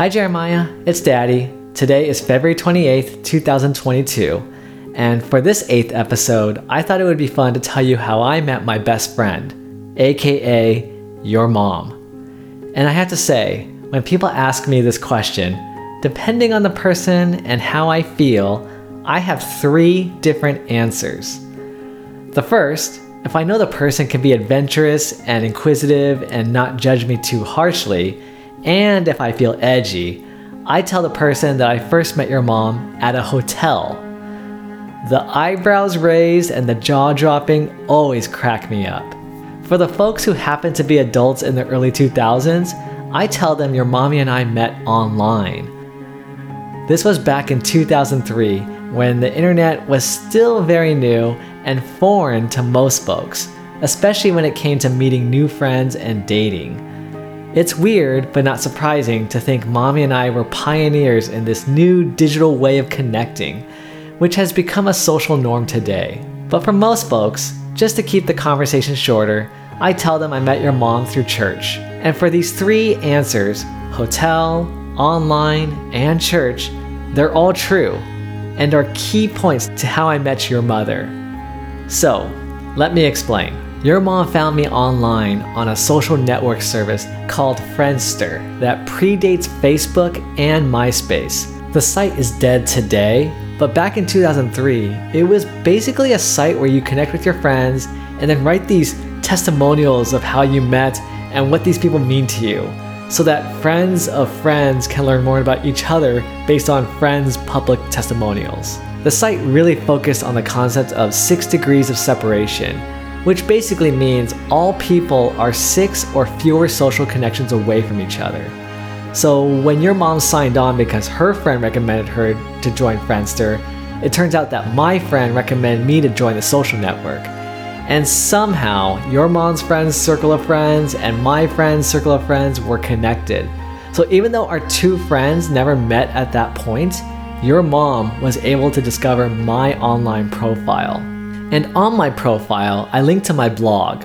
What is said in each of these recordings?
Hi, Jeremiah. It's Daddy. Today is February 28th, 2022. And for this eighth episode, I thought it would be fun to tell you how I met my best friend, aka your mom. And I have to say, when people ask me this question, depending on the person and how I feel, I have three different answers. The first, if I know the person can be adventurous and inquisitive and not judge me too harshly, and if I feel edgy, I tell the person that I first met your mom at a hotel. The eyebrows raised and the jaw dropping always crack me up. For the folks who happen to be adults in the early 2000s, I tell them your mommy and I met online. This was back in 2003 when the internet was still very new and foreign to most folks, especially when it came to meeting new friends and dating. It's weird, but not surprising, to think mommy and I were pioneers in this new digital way of connecting, which has become a social norm today. But for most folks, just to keep the conversation shorter, I tell them I met your mom through church. And for these three answers hotel, online, and church they're all true and are key points to how I met your mother. So, let me explain. Your mom found me online on a social network service called Friendster that predates Facebook and MySpace. The site is dead today, but back in 2003, it was basically a site where you connect with your friends and then write these testimonials of how you met and what these people mean to you so that friends of friends can learn more about each other based on friends' public testimonials. The site really focused on the concept of six degrees of separation, which basically means all people are six or fewer social connections away from each other. So when your mom signed on because her friend recommended her to join Friendster, it turns out that my friend recommended me to join the social network. And somehow, your mom's friend's circle of friends and my friend's circle of friends were connected. So even though our two friends never met at that point, your mom was able to discover my online profile. And on my profile, I linked to my blog.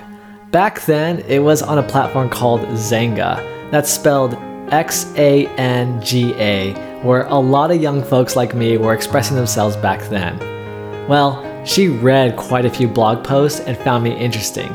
Back then, it was on a platform called Xanga. That's spelled X A N G A, where a lot of young folks like me were expressing themselves back then. Well, she read quite a few blog posts and found me interesting.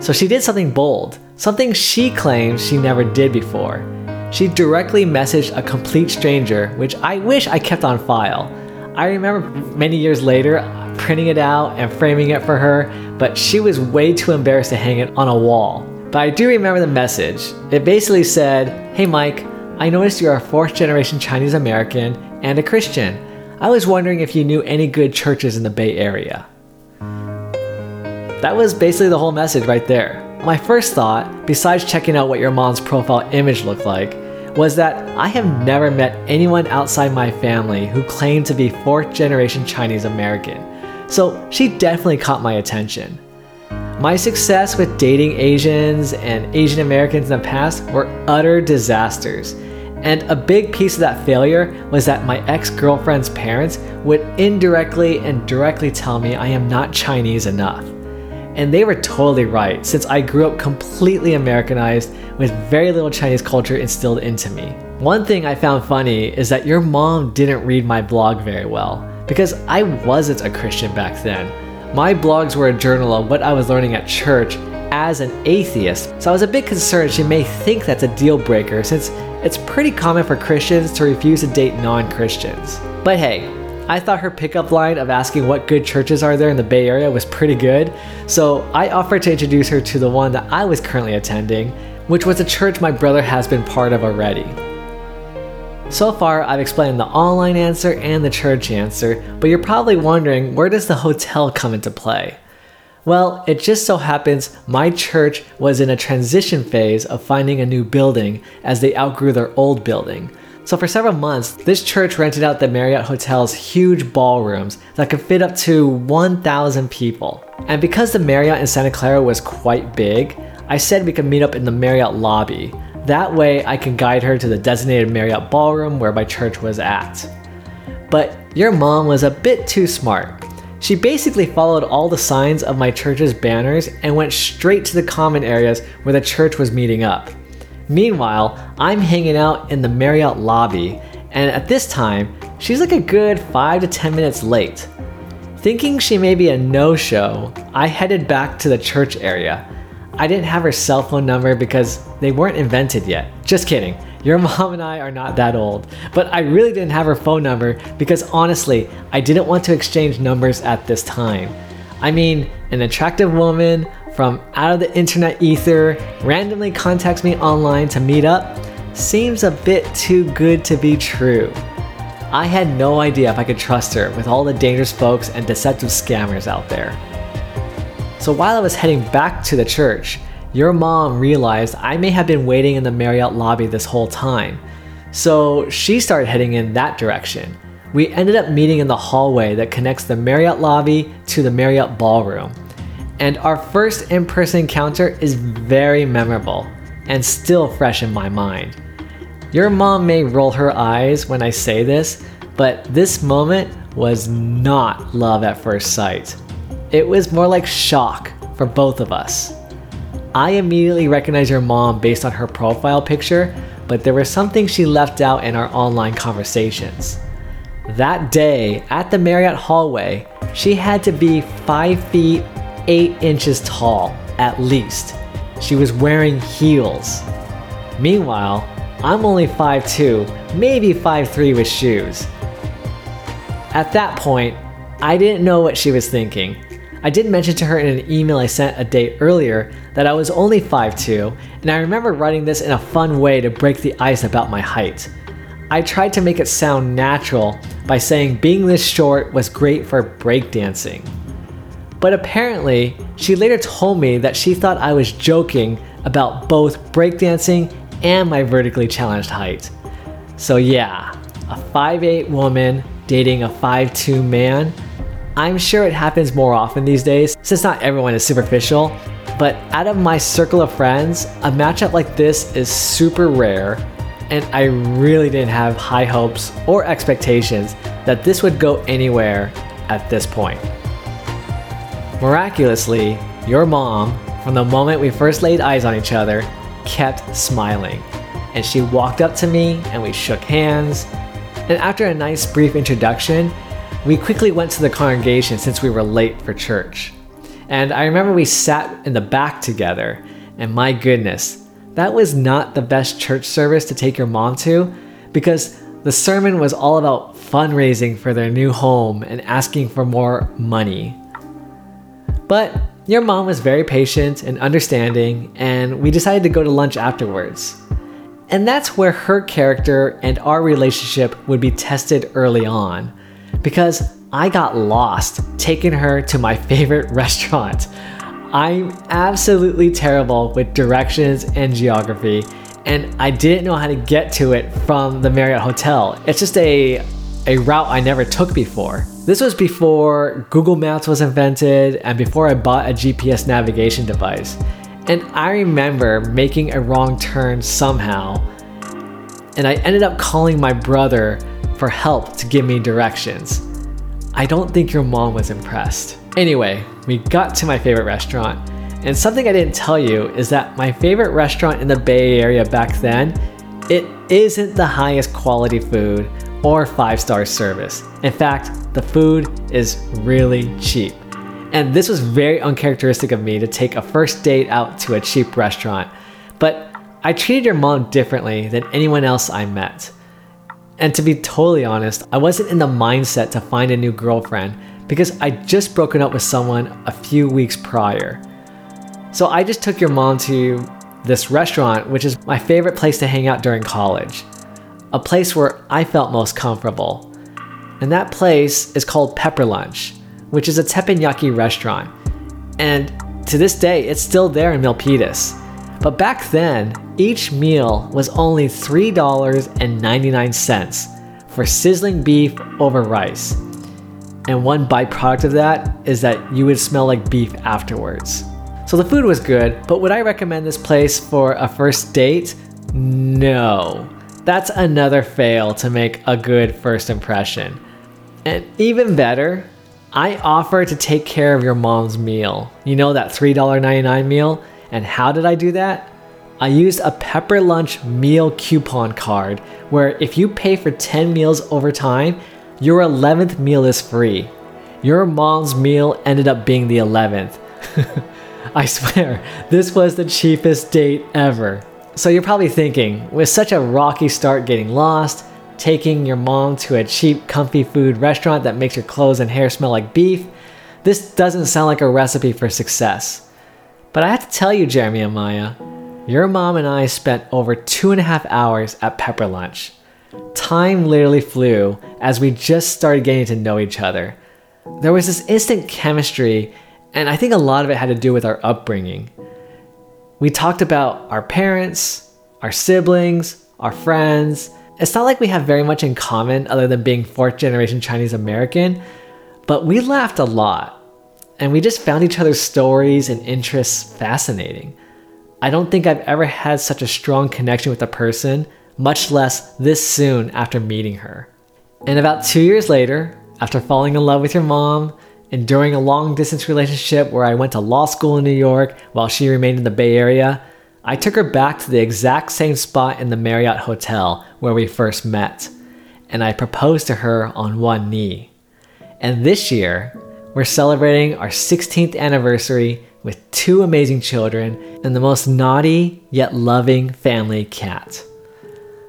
So she did something bold, something she claims she never did before. She directly messaged a complete stranger, which I wish I kept on file. I remember many years later printing it out and framing it for her, but she was way too embarrassed to hang it on a wall. But I do remember the message. It basically said, Hey Mike, I noticed you're a fourth generation Chinese American and a Christian. I was wondering if you knew any good churches in the Bay Area. That was basically the whole message right there. My first thought, besides checking out what your mom's profile image looked like, was that I have never met anyone outside my family who claimed to be fourth generation Chinese American. So she definitely caught my attention. My success with dating Asians and Asian Americans in the past were utter disasters and a big piece of that failure was that my ex girlfriend's parents would indirectly and directly tell me I am not Chinese enough. And they were totally right, since I grew up completely Americanized with very little Chinese culture instilled into me. One thing I found funny is that your mom didn't read my blog very well, because I wasn't a Christian back then. My blogs were a journal of what I was learning at church as an atheist, so I was a bit concerned she may think that's a deal breaker since it's pretty common for Christians to refuse to date non Christians. But hey, I thought her pickup line of asking what good churches are there in the Bay Area was pretty good, so I offered to introduce her to the one that I was currently attending, which was a church my brother has been part of already. So far, I've explained the online answer and the church answer, but you're probably wondering where does the hotel come into play? Well, it just so happens my church was in a transition phase of finding a new building as they outgrew their old building. So for several months, this church rented out the Marriott Hotel's huge ballrooms that could fit up to 1,000 people. And because the Marriott in Santa Clara was quite big, I said we could meet up in the Marriott lobby. That way I can guide her to the designated Marriott ballroom where my church was at. But your mom was a bit too smart. She basically followed all the signs of my church's banners and went straight to the common areas where the church was meeting up. Meanwhile, I'm hanging out in the Marriott lobby, and at this time, she's like a good 5 to 10 minutes late. Thinking she may be a no show, I headed back to the church area. I didn't have her cell phone number because they weren't invented yet. Just kidding. Your mom and I are not that old. But I really didn't have her phone number because honestly, I didn't want to exchange numbers at this time. I mean, an attractive woman from out of the internet ether randomly contacts me online to meet up seems a bit too good to be true. I had no idea if I could trust her with all the dangerous folks and deceptive scammers out there. So while I was heading back to the church, your mom realized I may have been waiting in the Marriott lobby this whole time. So she started heading in that direction. We ended up meeting in the hallway that connects the Marriott lobby to the Marriott ballroom. And our first in person encounter is very memorable and still fresh in my mind. Your mom may roll her eyes when I say this, but this moment was not love at first sight. It was more like shock for both of us. I immediately recognized your mom based on her profile picture, but there was something she left out in our online conversations. That day, at the Marriott hallway, she had to be 5 feet 8 inches tall, at least. She was wearing heels. Meanwhile, I'm only 5'2, maybe 5'3 with shoes. At that point, I didn't know what she was thinking. I did mention to her in an email I sent a day earlier that I was only 5'2, and I remember writing this in a fun way to break the ice about my height. I tried to make it sound natural by saying being this short was great for breakdancing. But apparently, she later told me that she thought I was joking about both breakdancing and my vertically challenged height. So, yeah, a 5'8 woman dating a 5'2 man I'm sure it happens more often these days, since not everyone is superficial, but out of my circle of friends, a matchup like this is super rare, and I really didn't have high hopes or expectations that this would go anywhere at this point. Miraculously, your mom, from the moment we first laid eyes on each other, kept smiling. And she walked up to me and we shook hands. And after a nice brief introduction, we quickly went to the congregation since we were late for church. And I remember we sat in the back together, and my goodness, that was not the best church service to take your mom to because the sermon was all about fundraising for their new home and asking for more money. But your mom was very patient and understanding, and we decided to go to lunch afterwards. And that's where her character and our relationship would be tested early on because I got lost taking her to my favorite restaurant. I'm absolutely terrible with directions and geography, and I didn't know how to get to it from the Marriott Hotel. It's just a a route I never took before. This was before Google Maps was invented and before I bought a GPS navigation device. And I remember making a wrong turn somehow, and I ended up calling my brother for help to give me directions. I don't think your mom was impressed. Anyway, we got to my favorite restaurant, and something I didn't tell you is that my favorite restaurant in the Bay Area back then, it isn't the highest quality food or five star service. In fact, the food is really cheap. And this was very uncharacteristic of me to take a first date out to a cheap restaurant. But I treated your mom differently than anyone else I met. And to be totally honest, I wasn't in the mindset to find a new girlfriend because I'd just broken up with someone a few weeks prior. So I just took your mom to this restaurant, which is my favorite place to hang out during college, a place where I felt most comfortable. And that place is called Pepper Lunch, which is a teppanyaki restaurant. And to this day, it's still there in Milpitas. But back then, each meal was only $3.99 for sizzling beef over rice. And one byproduct of that is that you would smell like beef afterwards. So the food was good, but would I recommend this place for a first date? No. That's another fail to make a good first impression. And even better, I offer to take care of your mom's meal. You know that $3.99 meal? And how did I do that? I used a Pepper Lunch meal coupon card where if you pay for 10 meals over time, your 11th meal is free. Your mom's meal ended up being the 11th. I swear, this was the cheapest date ever. So you're probably thinking, with such a rocky start getting lost, taking your mom to a cheap, comfy food restaurant that makes your clothes and hair smell like beef, this doesn't sound like a recipe for success. But I have to tell you, Jeremy and Maya, your mom and I spent over two and a half hours at Pepper Lunch. Time literally flew as we just started getting to know each other. There was this instant chemistry, and I think a lot of it had to do with our upbringing. We talked about our parents, our siblings, our friends. It's not like we have very much in common other than being fourth generation Chinese American, but we laughed a lot, and we just found each other's stories and interests fascinating. I don't think I've ever had such a strong connection with a person, much less this soon after meeting her. And about two years later, after falling in love with your mom, and during a long distance relationship where I went to law school in New York while she remained in the Bay Area, I took her back to the exact same spot in the Marriott Hotel where we first met, and I proposed to her on one knee. And this year, we're celebrating our 16th anniversary with two amazing children and the most naughty yet loving family cat.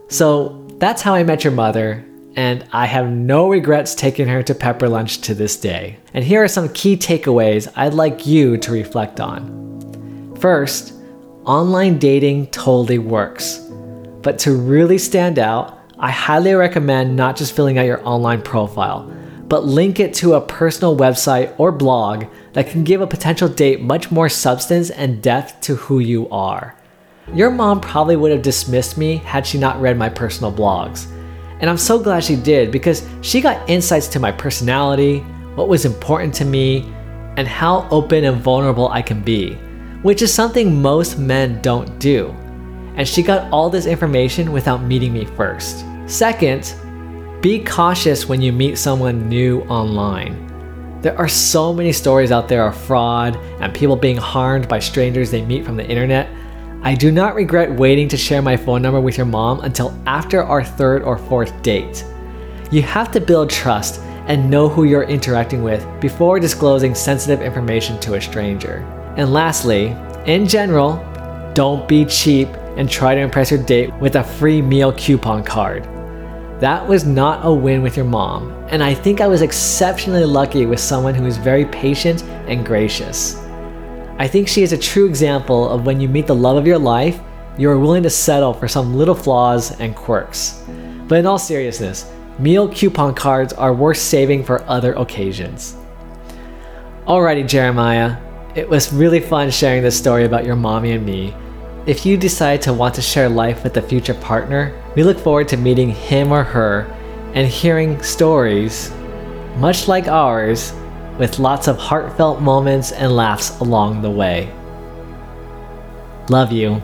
So that's how I met your mother, and I have no regrets taking her to Pepper Lunch to this day. And here are some key takeaways I'd like you to reflect on. First, online dating totally works. But to really stand out, I highly recommend not just filling out your online profile, but link it to a personal website or blog that can give a potential date much more substance and depth to who you are. Your mom probably would have dismissed me had she not read my personal blogs. And I'm so glad she did because she got insights to my personality, what was important to me, and how open and vulnerable I can be, which is something most men don't do. And she got all this information without meeting me first. Second, be cautious when you meet someone new online. There are so many stories out there of fraud and people being harmed by strangers they meet from the internet. I do not regret waiting to share my phone number with your mom until after our third or fourth date. You have to build trust and know who you're interacting with before disclosing sensitive information to a stranger. And lastly, in general, don't be cheap and try to impress your date with a free meal coupon card. That was not a win with your mom, and I think I was exceptionally lucky with someone who is very patient and gracious. I think she is a true example of when you meet the love of your life, you are willing to settle for some little flaws and quirks. But in all seriousness, meal coupon cards are worth saving for other occasions. Alrighty, Jeremiah, it was really fun sharing this story about your mommy and me, if you decide to want to share life with a future partner, we look forward to meeting him or her and hearing stories, much like ours, with lots of heartfelt moments and laughs along the way. Love you.